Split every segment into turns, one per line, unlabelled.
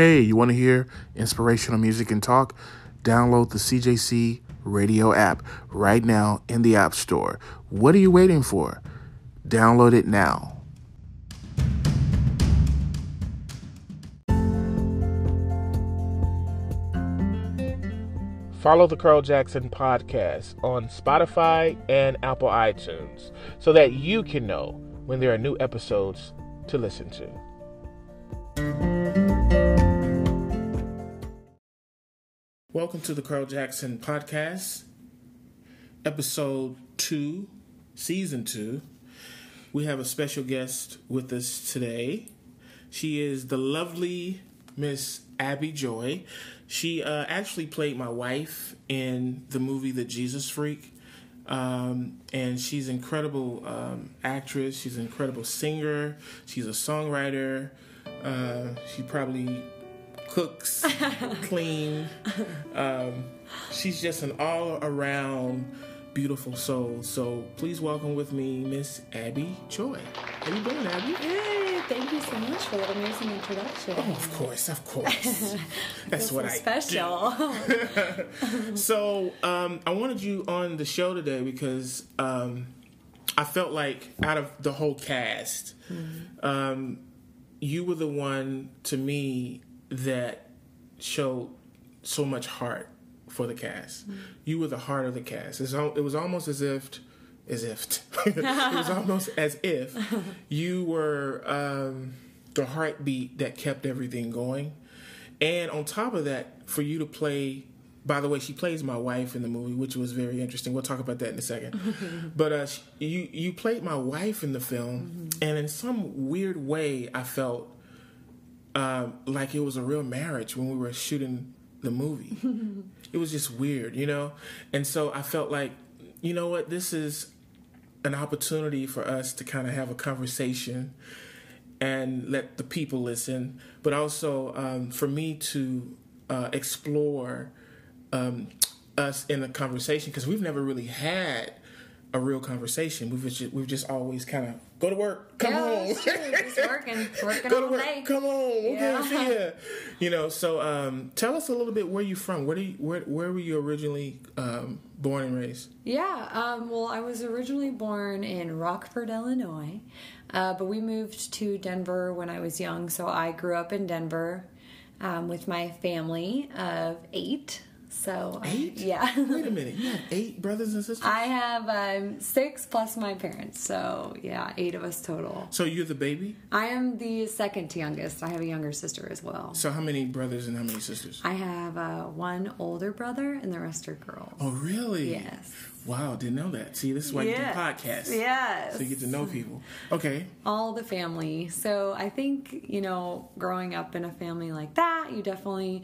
Hey, you want to hear inspirational music and talk? Download the CJC radio app right now in the App Store. What are you waiting for? Download it now. Follow the Carl Jackson podcast on Spotify and Apple iTunes so that you can know when there are new episodes to listen to. Welcome to the Carl Jackson podcast, episode two, season two. We have a special guest with us today. She is the lovely Miss Abby Joy. She uh, actually played my wife in the movie The Jesus Freak. Um, and she's an incredible um, actress. She's an incredible singer. She's a songwriter. Uh, she probably cooks, clean. Um, she's just an all around beautiful soul. So please welcome with me Miss Abby Joy. How you doing, Abby?
Hey, thank you so much for that amazing introduction.
Oh, of course, of course. That's what I
special.
do. So um, I wanted you on the show today because um, I felt like out of the whole cast, um, you were the one to me that showed so much heart for the cast. You were the heart of the cast. It was almost as if, as if, it was almost as if you were um, the heartbeat that kept everything going. And on top of that, for you to play, by the way, she plays my wife in the movie, which was very interesting. We'll talk about that in a second. but uh, you you played my wife in the film, and in some weird way, I felt um, like it was a real marriage when we were shooting the movie. it was just weird, you know? And so I felt like, you know what, this is an opportunity for us to kind of have a conversation and let the people listen, but also um, for me to uh, explore um, us in a conversation because we've never really had a real conversation. We've just, we've just always kind of go to work, come
yeah,
home,
true. Just working, working
go to work,
day.
come on, okay,
Yeah.
see ya. You know, so um, tell us a little bit where you from. Where do you, where where were you originally um, born and raised?
Yeah, um, well, I was originally born in Rockford, Illinois, uh, but we moved to Denver when I was young, so I grew up in Denver um, with my family of eight. So,
Eight?
yeah.
Wait a minute, you have eight brothers and sisters.
I have um, six plus my parents, so yeah, eight of us total.
so you're the baby.
I am the second youngest. I have a younger sister as well.
So how many brothers and how many sisters?
I have uh, one older brother, and the rest are girls.
Oh, really?
Yes.
Wow, didn't know that. See, this is why you do podcasts.
Yes.
So you get to know people. Okay.
All the family. So I think, you know, growing up in a family like that, you definitely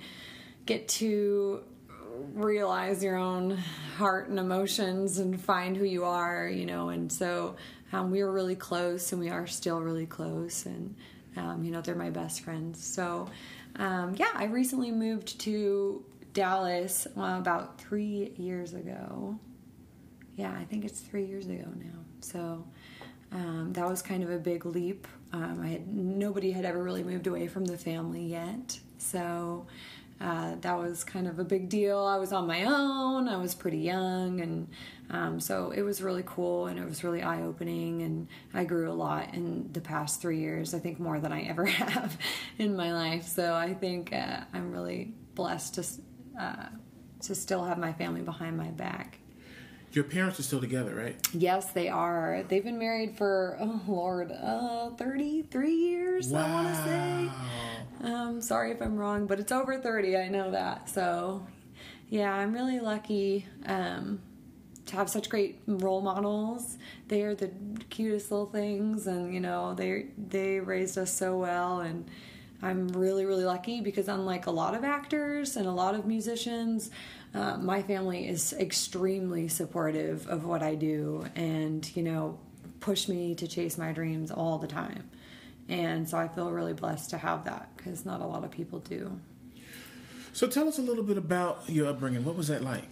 get to realize your own heart and emotions and find who you are, you know. And so um, we were really close, and we are still really close. And, um, you know, they're my best friends. So, um, yeah, I recently moved to Dallas uh, about three years ago. Yeah, I think it's three years ago now. So um, that was kind of a big leap. Um, I had nobody had ever really moved away from the family yet, so uh, that was kind of a big deal. I was on my own. I was pretty young, and um, so it was really cool and it was really eye opening. And I grew a lot in the past three years. I think more than I ever have in my life. So I think uh, I'm really blessed to uh, to still have my family behind my back.
Your parents are still together, right?
Yes, they are. They've been married for oh lord, uh, thirty-three years. I want to say. Um, sorry if I'm wrong, but it's over thirty. I know that. So, yeah, I'm really lucky um, to have such great role models. They are the cutest little things, and you know they they raised us so well and. I'm really, really lucky because, unlike a lot of actors and a lot of musicians, uh, my family is extremely supportive of what I do and, you know, push me to chase my dreams all the time. And so I feel really blessed to have that because not a lot of people do.
So tell us a little bit about your upbringing. What was that like?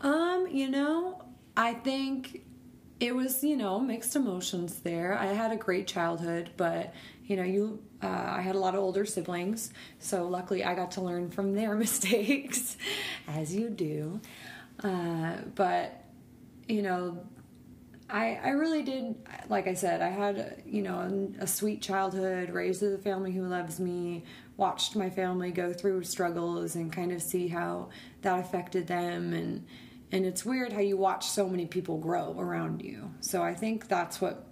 Um, you know, I think it was you know mixed emotions there. I had a great childhood, but you know you uh, I had a lot of older siblings, so luckily I got to learn from their mistakes, as you do. Uh, but you know I, I really did, like I said, I had, you know, a, a sweet childhood, raised with a family who loves me, watched my family go through struggles and kind of see how that affected them. And, and it's weird how you watch so many people grow around you. So I think that's what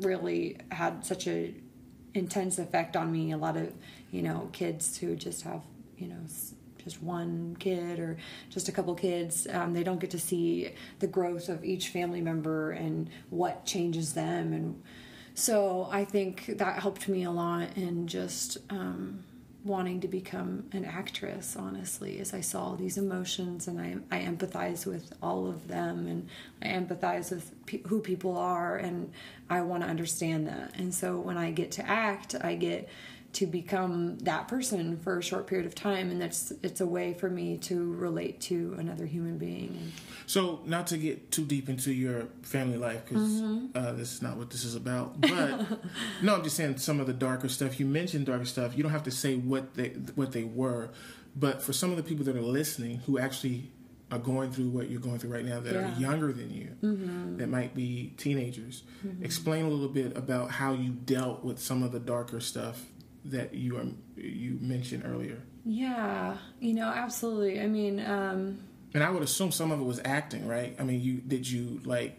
really had such a intense effect on me. A lot of, you know, kids who just have, you know, just one kid or just a couple kids. Um, they don't get to see the growth of each family member and what changes them. And so I think that helped me a lot in just um, wanting to become an actress, honestly, as I saw these emotions and I, I empathize with all of them and I empathize with pe- who people are and I want to understand that. And so when I get to act, I get to become that person for a short period of time and that's it's a way for me to relate to another human being
so not to get too deep into your family life because mm-hmm. uh, this is not what this is about but no i'm just saying some of the darker stuff you mentioned darker stuff you don't have to say what they what they were but for some of the people that are listening who actually are going through what you're going through right now that yeah. are younger than you mm-hmm. that might be teenagers mm-hmm. explain a little bit about how you dealt with some of the darker stuff that you um, you mentioned earlier.
Yeah, you know, absolutely. I mean, um,
and I would assume some of it was acting, right? I mean, you did you like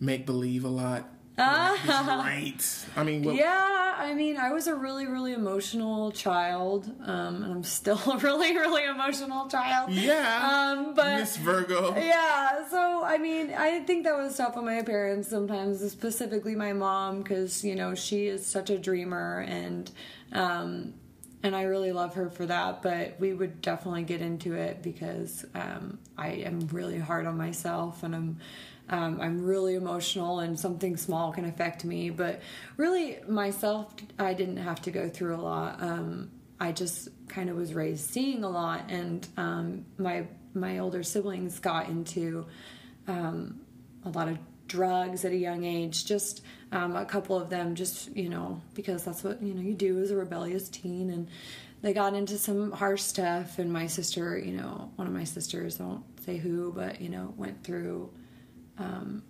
make believe a lot? Uh,
right. I mean, what, yeah. I mean, I was a really, really emotional child, um, and I'm still a really, really emotional child.
Yeah. Um, but Miss Virgo.
Yeah. So, I mean, I think that was tough on my parents sometimes, specifically my mom, because you know she is such a dreamer and um, and I really love her for that. But we would definitely get into it because um, I am really hard on myself, and I'm um, I'm really emotional, and something small can affect me. But really, myself, I didn't have to go through a lot. Um, I just kind of was raised seeing a lot, and um, my my older siblings got into um, a lot of drugs at a young age. Just um, a couple of them, just you know, because that's what you know you do as a rebellious teen, and they got into some harsh stuff. And my sister, you know, one of my sisters, I won't say who, but you know, went through, um,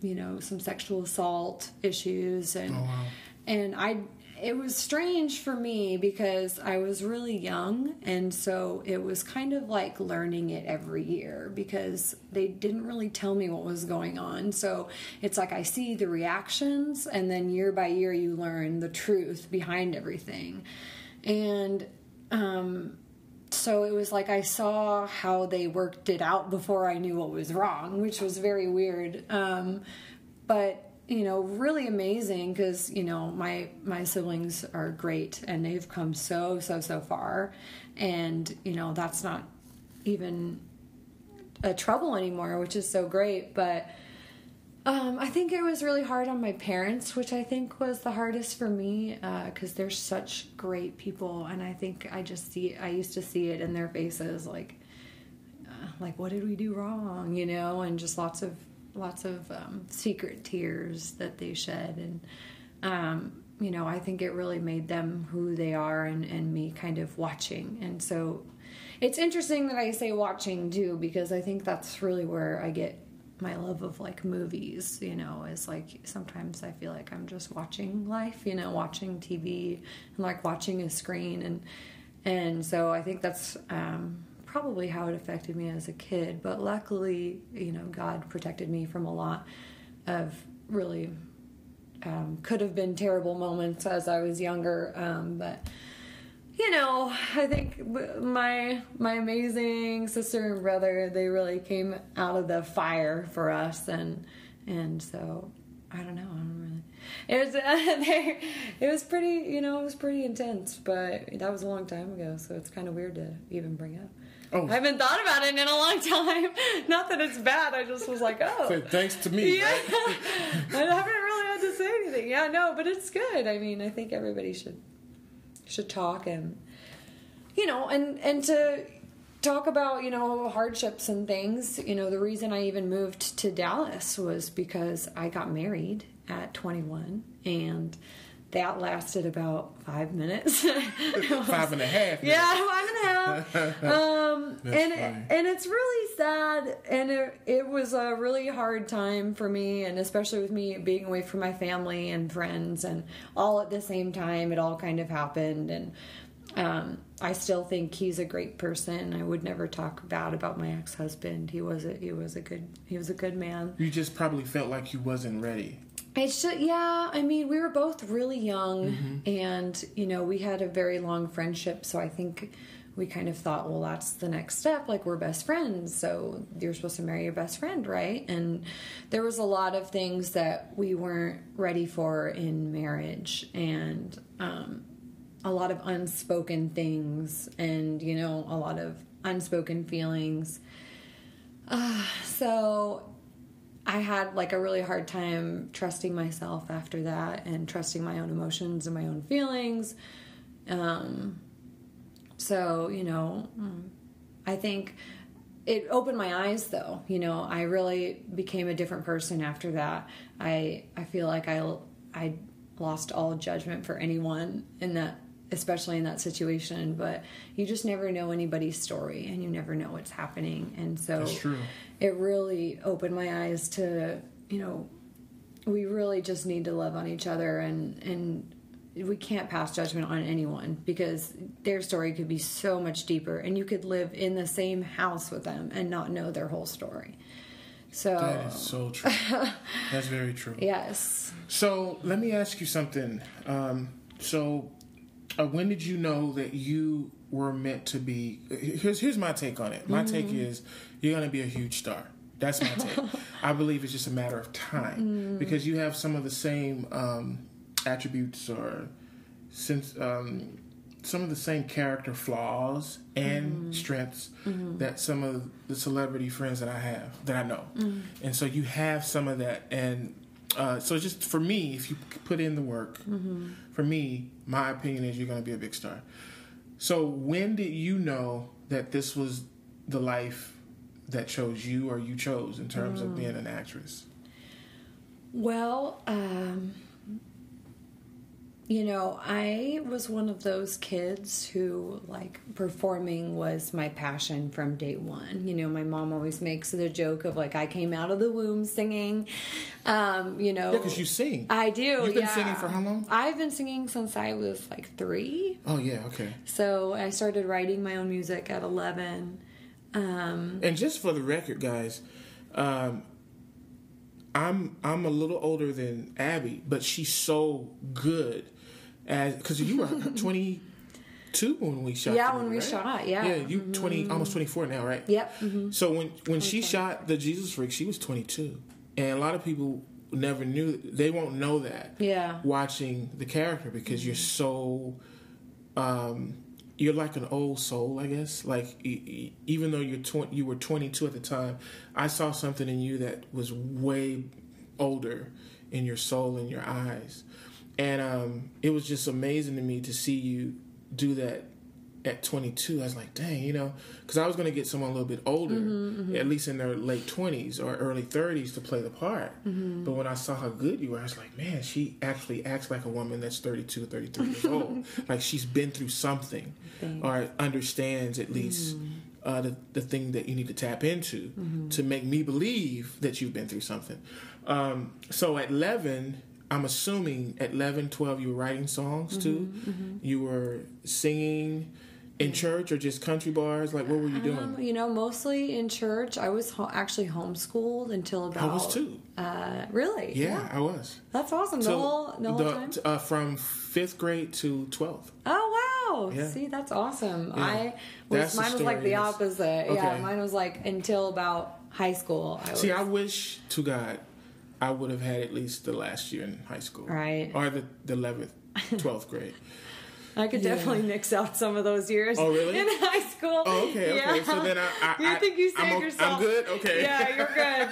you know, some sexual assault issues, and oh, wow. and I it was strange for me because I was really young, and so it was kind of like learning it every year because they didn't really tell me what was going on. So it's like I see the reactions, and then year by year, you learn the truth behind everything. And um, so it was like I saw how they worked it out before I knew what was wrong, which was very weird. Um, but you know really amazing because you know my my siblings are great and they've come so so so far. And you know that's not even a trouble anymore which is so great. But um, I think it was really hard on my parents, which I think was the hardest for me because uh, they're such great people, and I think I just see I used to see it in their faces, like, uh, like what did we do wrong, you know, and just lots of lots of um, secret tears that they shed and um, you know i think it really made them who they are and, and me kind of watching. And so it's interesting that i say watching too because i think that's really where i get my love of like movies you know is like sometimes i feel like i'm just watching life you know watching tv and like watching a screen. And and so i think that's um probably how it affected me as a kid. But luckily, you know, God protected me from a lot of really um, could have been terrible moments as I was younger. Um, but you know, I think my my amazing sister and brother they really came out of the fire for us, and and so I don't know. I don't really. It was uh, it was pretty, you know, it was pretty intense, but that was a long time ago, so it's kind of weird to even bring up. Oh. I haven't thought about it in a long time. Not that it's bad. I just was like, oh.
So thanks to me. Yeah.
Right? I haven't really had to say anything. Yeah, no, but it's good. I mean, I think everybody should should talk and you know, and and to talk about you know hardships and things you know the reason i even moved to dallas was because i got married at 21 and that lasted about five minutes
five and a half
yeah five and a half um, and
funny.
and it's really sad and it, it was a really hard time for me and especially with me being away from my family and friends and all at the same time it all kind of happened and um, I still think he's a great person. I would never talk bad about my ex husband. He was a he was a good he was a good man.
You just probably felt like you wasn't ready.
It's just yeah. I mean, we were both really young, and you know, we had a very long friendship. So I think we kind of thought, well, that's the next step. Like we're best friends, so you're supposed to marry your best friend, right? And there was a lot of things that we weren't ready for in marriage, and um, a lot of unspoken things, and you know, a lot of unspoken feelings. Uh, so I had like a really hard time trusting myself after that and trusting my own emotions and my own feelings. Um, so, you know, I think it opened my eyes though. You know, I really became a different person after that. I I feel like I I lost all judgment for anyone in that especially in that situation, but you just never know anybody's story and you never know what's happening. And so it really opened my eyes to you know we really just need to love on each other and and we can't pass judgment on anyone because their story could be so much deeper and you could live in the same house with them and not know their whole story so
That is so true. That's very true.
yes
So let me ask you something. Um, so uh, when did you know that you were meant to be? Here's here's my take on it. My take is you're gonna be a huge star. That's my take. I believe it's just a matter of time because you have some of the same um, attributes or since um, some of the same character flaws and strengths that some of the celebrity friends that I have that I know, and so you have some of that. And uh, so just for me, if you put in the work, for me, my opinion is you're going to be a big star. So when did you know that this was the life that chose you or you chose in terms of being an actress?
Well, um, you know, I was one of those kids who, like, performing was my passion from day one. You know, my mom always makes the joke of, like, I came out of the womb singing. Um, you know,
Yeah, because you sing.
I do.
You've been
yeah.
singing for how long?
I've been singing since I was like three.
Oh yeah, okay.
So I started writing my own music at 11. Um,
And just for the record, guys, um, I'm I'm a little older than Abby, but she's so good as because you were 22 when we shot.
Yeah, when we
right?
shot, yeah. Mm-hmm.
Yeah, you 20 almost 24 now, right?
yep. mhm.
So when when she shot the Jesus Freak, she was 22, and a lot of people never knew. They won't know that.
Yeah.
Watching the character because you're so, um, you're like an old soul, I guess. Like e- e- even though you're tw- you were 22 at the time, I saw something in you that was way older in your soul and your eyes, and um, it was just amazing to me to see you do that at 22 i was like dang you know because i was going to get someone a little bit older at least in their late 20s or early 30s to play the part. But when i saw how good you were i was like man she actually acts like a woman that's 32 33 years old. Like she's been through something or understands at least uh, the, the thing that you need to tap into to make me believe that you've been through something. Um, so at 11 i'm assuming at 11 12 you were writing songs too you were singing in church or just country bars like what were you doing
Um, you know, mostly in church. I was ho- actually homeschooled until about.
i was too
Uh, really?
yeah, i was
That's awesome. The whole, the whole
the-
time.
uh, from fifth grade to 12th
Oh wow!
Yeah.
See, that's awesome.
Yeah.
I was
That's
mine was like the opposite. Yeah, mine was like until about high school. I was,
See, I wish to God I would have had at least the last year in high school,
Right.
Or the the eleventh, twelfth grade.
I could
Yeah.
definitely mix out some of those years.
Oh, really?
In high school.
Oh, okay, okay.
Yeah.
So then I, I
You
I-
think you
I'm,
saved yourself?
I'm good. Okay.
Yeah, you're good.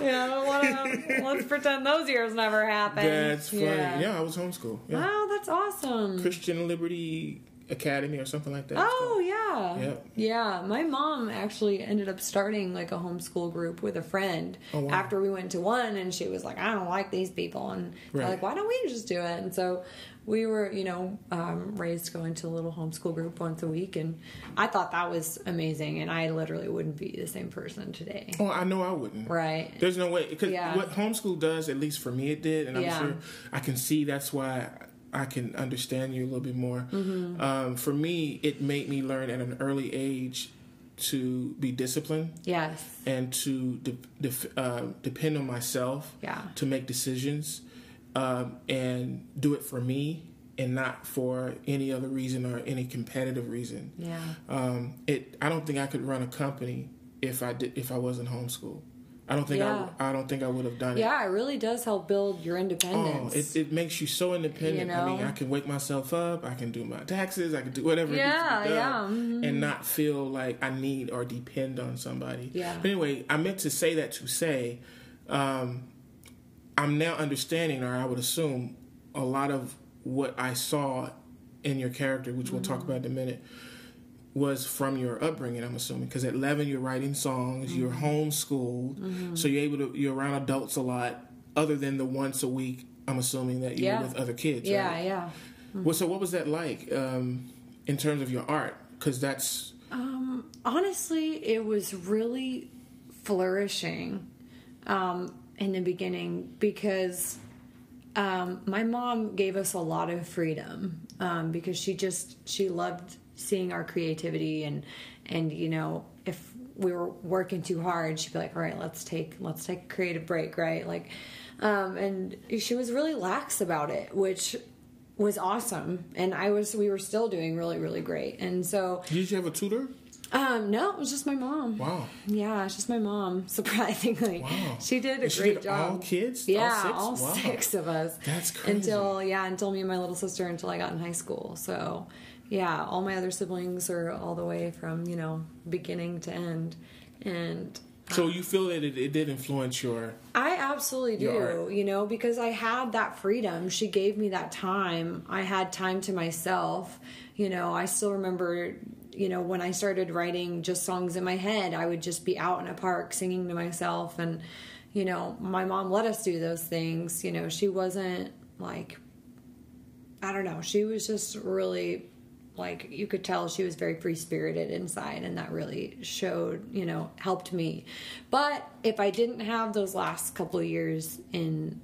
you know, one of them, let's pretend those years never happened.
That's funny. Yeah. I was homeschooled. Yeah.
Wow, that's awesome.
Christian Liberty Academy or something like that.
Oh yeah.
Yep.
Yeah. My mom actually ended up starting like a homeschool group with a friend
Oh, wow.
after we went to one and she was like, I don't like these people and
Right.
like, Why don't we just do it? And so we were, you know, um, raised going to a little homeschool group once a week and I thought that was amazing and I literally wouldn't be the same person today.
Oh, I know I wouldn't.
Right.
There's no way because
Yeah.
what homeschool does, at least for me, it did, and I'm
Yeah.
sure I can see that's why I can understand you a little bit more.
Mm-hmm.
Um, for me, it made me learn at an early age to be disciplined
Yes.
and to de- def- uh, depend on myself
Yeah.
to make decisions um, and do it for me and not for any other reason or any competitive reason.
Yeah.
Um, it. I don't think I could run a company if I did if I wasn't homeschooled. I don't think
Yeah.
I. I don't think I would have done it.
Yeah, it really does help build your independence.
Oh, it, it makes you so independent.
You
I mean. I can wake myself up. I can do my taxes. I can do whatever.
Yeah,
needs to be
yeah,
done, and not feel like I need or depend on somebody.
Yeah.
But anyway, I meant to say that to say, um, I'm now understanding, or I would assume, a lot of what I saw in your character, which we'll talk
Mm-hmm.
about in a minute, was from your upbringing. I'm assuming because at 11 you're writing songs, you're
Mm-hmm.
homeschooled, so you're able to you're around adults a lot, other than the once a week. I'm assuming that you
Yeah.
with other kids.
yeah,
right?
yeah.
Well, so what was that like um, in terms of your art? Because that's
honestly, it was really flourishing um, in the beginning because um, my mom gave us a lot of freedom um, because she just she loved seeing our creativity and and you know if we were working too hard she'd be like all right let's take let's take a creative break right like um, and she was really lax about it which was awesome and i was we were still doing really really great and so
did you have a tutor?
um, no, it was just my mom.
Wow.
Yeah, it's just my mom. Surprisingly,
Wow.
she did a
And
great
did
job.
all kids? All
Yeah,
six?
all
Wow.
six of us.
That's crazy.
Until yeah, until me and my little sister until I got in high school. So, yeah, all my other siblings are all the way from you know beginning to end, and
So um, you feel that it, it did influence your
I absolutely do,
Your
you know, because I had that freedom. She gave me that time. I had time to myself. You know, I still remember, you know, when I started writing just songs in my head, I would just be out in a park singing to myself. And, you know, my mom let us do those things. You know, she wasn't like, I don't know, she was just really like you could tell she was very free spirited inside and that really showed you know helped me. But if i didn't have those last couple years in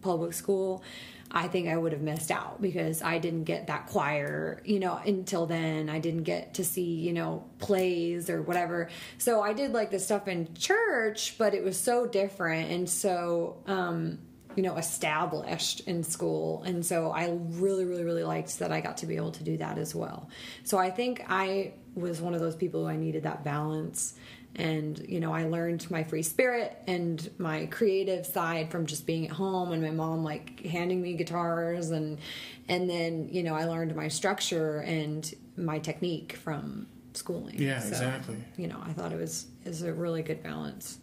public school i think i would have missed out because i didn't get that choir you know until then. I didn't get to see you know plays or whatever. So i did like the stuff in church but it was so different. And so um you know established in school. And so i really really really liked that i got to be able to do that as well. So i think i was one of those people who i needed that balance. And you know i learned my free spirit and my creative side from just being at home and my mom like handing me guitars and and then you know i learned my structure and my technique from schooling.
Yeah,
So,
exactly.
you know i thought it was is a really good balance.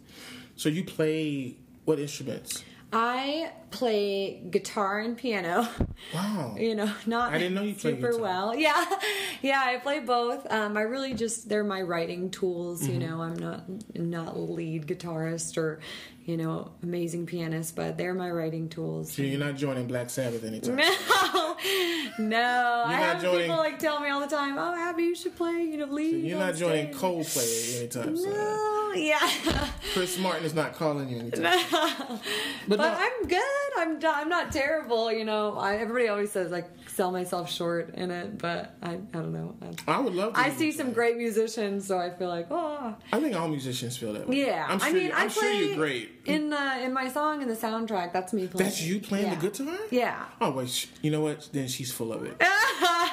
So you play what instruments?
I play guitar and piano.
Wow.
You know, not
I didn't know you
super
guitar.
well. Yeah, yeah, I play both. Um, I really just they're my writing tools.
Mm-hmm.
You know, I'm not not lead guitarist or you know amazing pianist, but they're my writing tools.
So you're not joining Black Sabbath anytime.
No, no. I have
joining-
people like tell me all the time, "Oh, Abby, you should play. You know, lead."
You're not joining
stage."
Coldplay anytime.
No, yeah.
Chris Martin is not calling you anytime. soon.
But,
no-
I'm good. I'm not, I'm not terrible. You know, I, everybody always says like sell myself short in it, but I I don't know. I,
I would love to.
I see some
play.
great musicians, so I feel like oh
I think all musicians feel that way.
yeah.
I'm sure,
I mean,
you-
I
I'm
play
sure you're great.
In the in my song in the soundtrack. That's me playing.
That's you playing
Yeah.
the guitar?
Yeah.
Oh wait, you know what? Then she's full of it,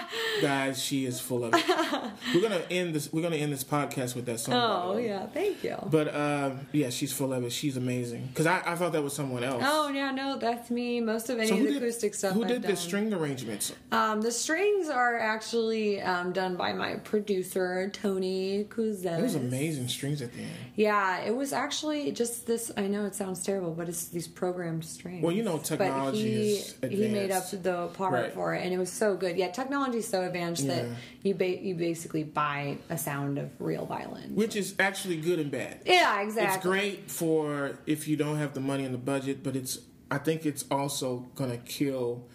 guys. She is full of it. we're gonna end this. We're gonna end this podcast with that song.
Oh yeah, thank you.
But um, yeah, she's full of it. She's amazing. Because I, I thought that was someone else.
Oh yeah, no, that's me. Most of any
So
of the
did,
acoustic stuff.
who
I've
did the
done.
string arrangements?
Um, the strings are actually um, done by my producer Tony Kuzelis.
It was amazing strings at the end.
Yeah, it was actually just this. I know it sounds terrible, but it's these programmed strings.
Well, you know, technology
but he,
is
He made up the part
Right.
for it, and it was so good. Yeah, technology's so so advanced that you ba- you basically buy a sound of real violin.
which is actually good and bad.
yeah, exactly.
It's great for if you don't have the money in the budget, but it's I think it's also gonna kill,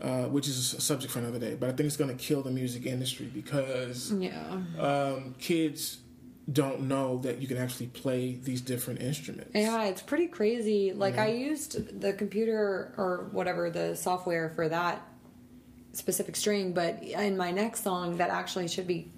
uh, which is a subject for another day. But I think it's gonna kill the music industry because
Yeah.
um, kids don't know that you can actually play these different instruments.
Yeah, it's pretty crazy. Like I used the computer or whatever the software for that specific string, but in my next song that actually should be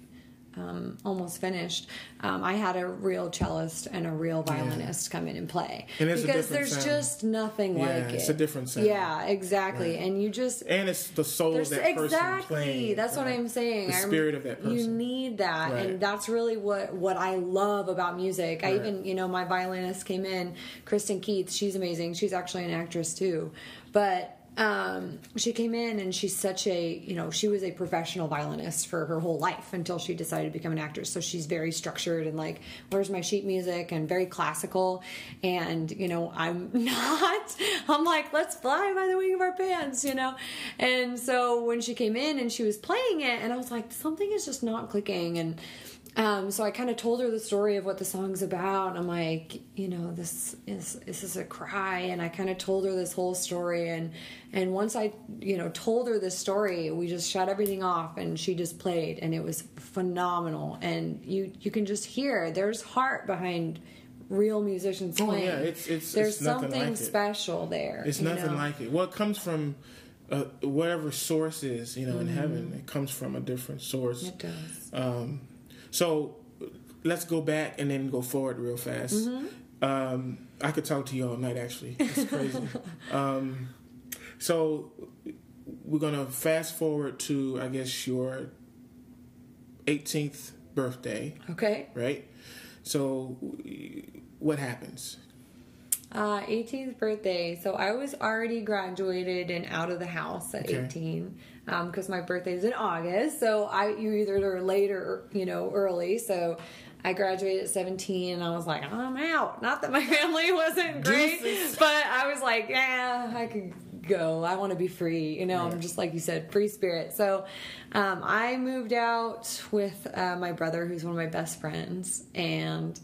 um, almost finished, um, I had a real cellist and a real violinist come in and play
And it's a
because there's
sound.
just nothing
Yeah,
like it.
it's a different sound.
Yeah, exactly. And you just
and it's the soul of that person
exactly.
playing.
That's what? I'm saying.
The spirit of that
You need that,
Right.
and that's really what what I love about music. I even, you know, my violinist came in, Kristen Keith. She's amazing. She's actually an actress too, but. Um, she came in and she's such a, you know, she was a professional violinist for her whole life until she decided to become an actress. So she's very structured and like, where's my sheet music and very classical. And, you know, I'm not. I'm like, let's fly by the wing of our pants, you know? And so when she came in and she was playing it, and I was like, something is just not clicking. And um, so I kind of told her the story of what the song's about. I'm like, you know, this is this is a cry, and I kind of told her this whole story. And and once I, you know, told her this story, we just shut everything off, and she just played, and it was phenomenal. And you you can just hear there's heart behind real musicians
Oh,
playing.
yeah, it's- it's-
there's
it's
something
like
special there.
It's nothing
know?
like it. Well, it comes from uh, whatever source is, you know,
Mm-hmm.
in heaven. It comes from a different source.
It does.
Um, so let's go back and then go forward real fast.
Mm-hmm.
Um, I could talk to you all night. Actually, it's crazy. um, so we're gonna fast forward to, I guess, your 18th birthday,
Okay.
right? So what happens?
Uh, 18th birthday. So I was already graduated and out of the house at
Okay.
18 because my birthday is in August. So I you either are late or you know early. So I graduated at 17 and I was like, I'm out. Not that my family wasn't great, but I was like, yeah, I could go. I want to be free. You know, I'm just like you said, free spirit. So um, I moved out with uh, my brother, who's one of my best friends, and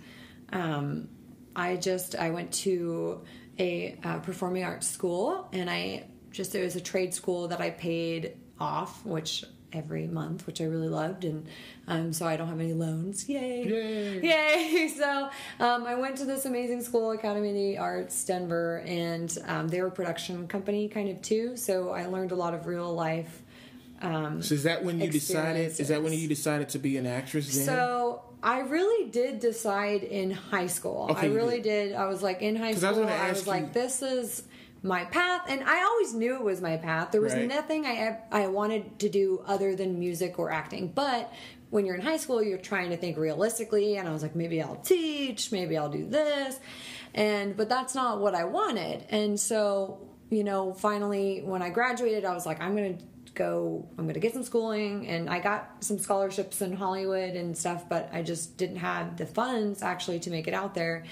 um, I just I went to a uh, performing arts school, and I just it was a trade school that I paid off, which every month, which I really loved, and um, so I don't have any loans. Yay!
Yay.
Yay! So um, I went to this amazing school, Academy of the Arts, Denver, and um, they were a production company kind of too. So I learned a lot of real life. Um,
So is that when you decided? Is that when you decided to be an actress? Then?
so I really did decide in high school.
Okay,
I really did. I was like in high
'Cause I
school.
was
I was, like,
you-
this is my path, and I always knew it was my path. There was
Right.
nothing I I wanted to do other than music or acting. But when you're in high school, you're trying to think realistically, and I was like, maybe I'll teach, maybe I'll do this, and but that's not what I wanted. And so you know, finally when I graduated, I was like, I'm gonna go i'm going to get some schooling and i got some scholarships in hollywood and stuff but i just didn't have the funds actually to make it out there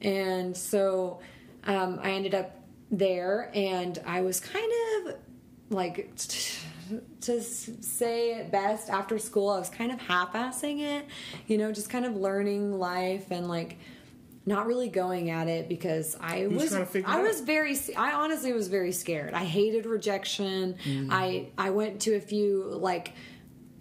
and so um, i ended up there and i was kind of like to say it best after school i was kind of half-assing it you know just kind of learning life and like not really going at it because I
was
was
trying to
I
out.
was very I honestly was very scared. I hated rejection.
Mm.
I I went to a few like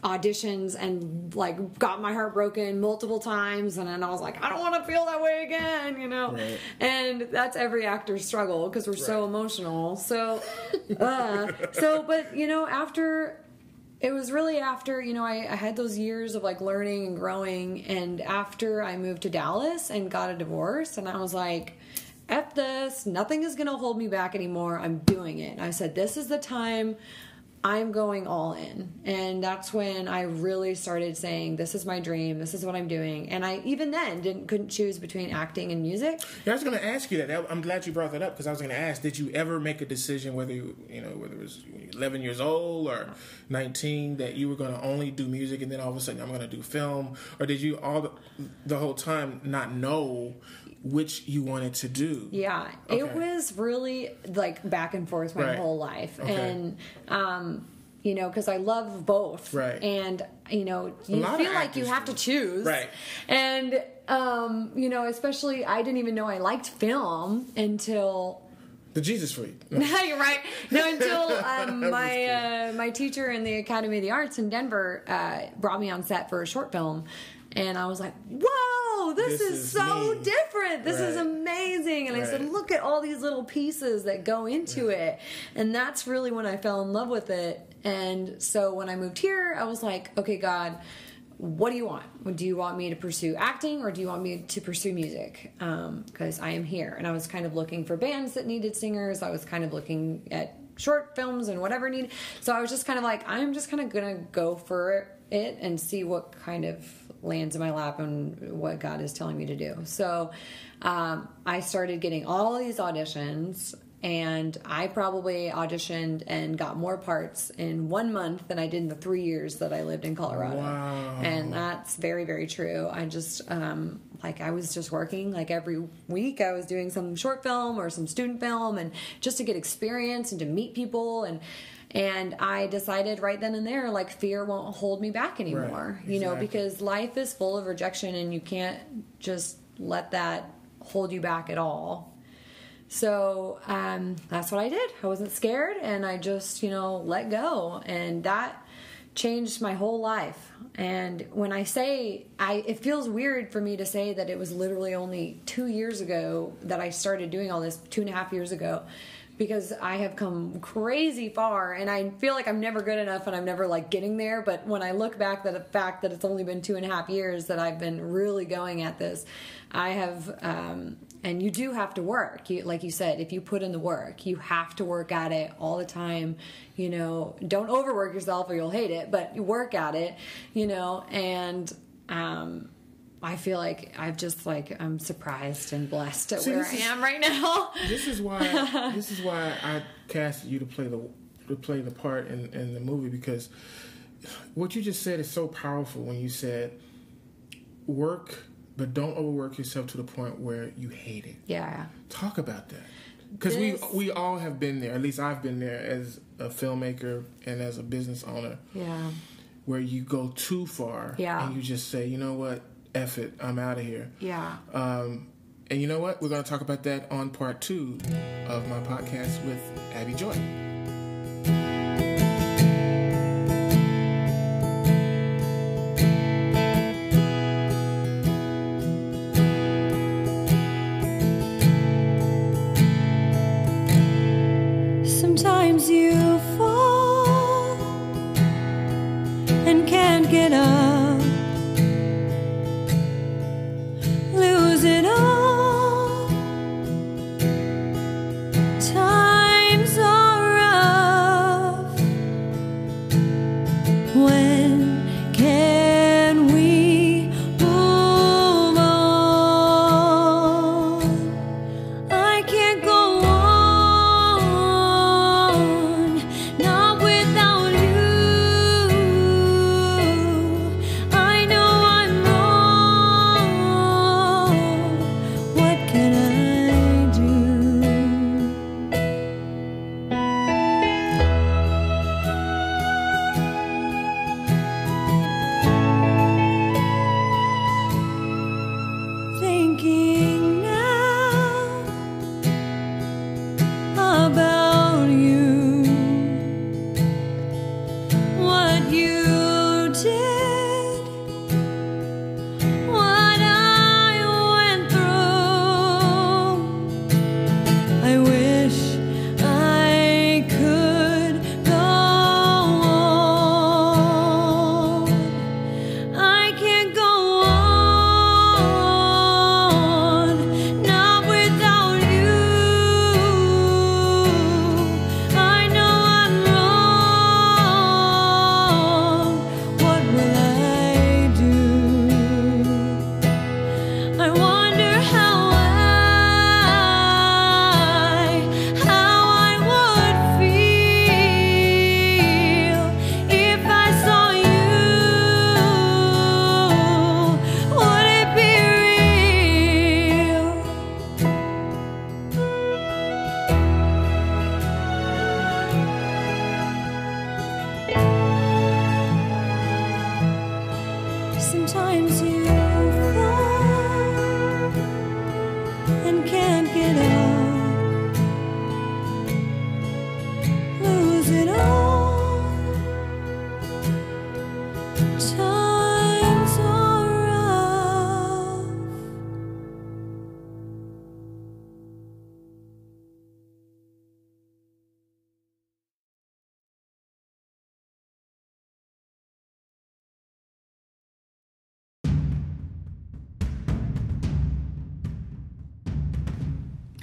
auditions and like got my heart broken multiple times and then I was like I don't want to feel that way again, you know.
Right.
And that's every actor's struggle because we're so emotional. So uh, so but you know after it was really after you know I, I had those years of like learning and growing and after i moved to dallas and got a divorce and i was like F this, nothing is gonna hold me back anymore. I'm doing it. And I said, This is the time I'm going all in. And that's when I really started saying, This is my dream, this is what I'm doing. And I even then didn't couldn't choose between acting and music.
Yeah, I was going to ask you that. I'm glad you brought that up because I was going to ask: Did you ever make a decision, whether you, you know, whether it was 11 years old or 19, that you were going to only do music, and then all of a sudden I'm going to do film, or did you all the, the whole time not know which you wanted to do?
Yeah, it was really like back and forth my
Right.
whole life,
Okay.
and um, you know, because I love both.
Right.
And, you know, you feel like you have
do.
to choose.
Right.
And, um, you know, especially, I didn't even know I liked film until
The Jesus Freak.
No, you're right. No, until um, my uh, my teacher in the Academy of the Arts in Denver uh, brought me on set for a short film, and I was like, "Whoa, Oh, this,
This
is,
is
so
me."
different! This is amazing!" And I said, "Look at all these little pieces that go into it," and that's really when I fell in love with it. And so when I moved here, I was like, "Okay, God." what do you want? Do you want me to pursue acting or do you want me to pursue music? Um, because I am here. And I was kind of looking for bands that needed singers. I was kind of looking at short films and whatever needed. So I was just kind of like, I'm just kind of going to go for it and see what kind of lands in my lap and what God is telling me to do. So um, I started getting all these auditions and I probably auditioned and got more parts in one month than I did in the three years that I lived in Colorado.
Wow.
And that's very, very true. I just, um, like, I was just working like every week. I was doing some short film or some student film, and just to get experience and to meet people and. And I decided right then and there, like fear won't hold me back anymore. You know, because life is full of rejection, and you can't just let that hold you back at all. So um, that's what I did. I wasn't scared, and I just, you know, let go, and that changed my whole life. And when I say, I, it feels weird for me to say that it was literally only two years ago that I started doing all this, two and a half years ago, because I have come crazy far, and I feel like I'm never good enough, and I'm never like getting there. But when I look back, at the fact that it's only been two and a half years that I've been really going at this, I have. Um, and you do have to work you like you said if you put in the work you have to work at it all the time you know don't overwork yourself or you'll hate it but you work at it you know and um I feel like I've just like I'm surprised and blessed at
See,
where I
is-
am right now.
this is why this is why I casted you to play the to play the part in, in the movie because what you just said is so powerful when you said work but don't overwork yourself to the point where you hate it.
yeah.
Talk about that. Because we we all have been there. At least I've been there as a filmmaker and as a business owner,
Yeah.
where you go too far
Yeah.
and you just say, you know what, F it, I'm out of here.
Yeah.
Um, and you know what? We're going to talk about that on part two of my podcast with Abby Joy.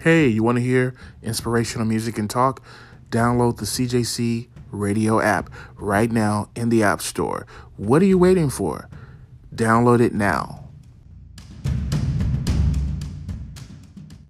Hey, you want to hear inspirational music and talk? Download the CJC radio app right now in the App Store. What are you waiting for? Download it now.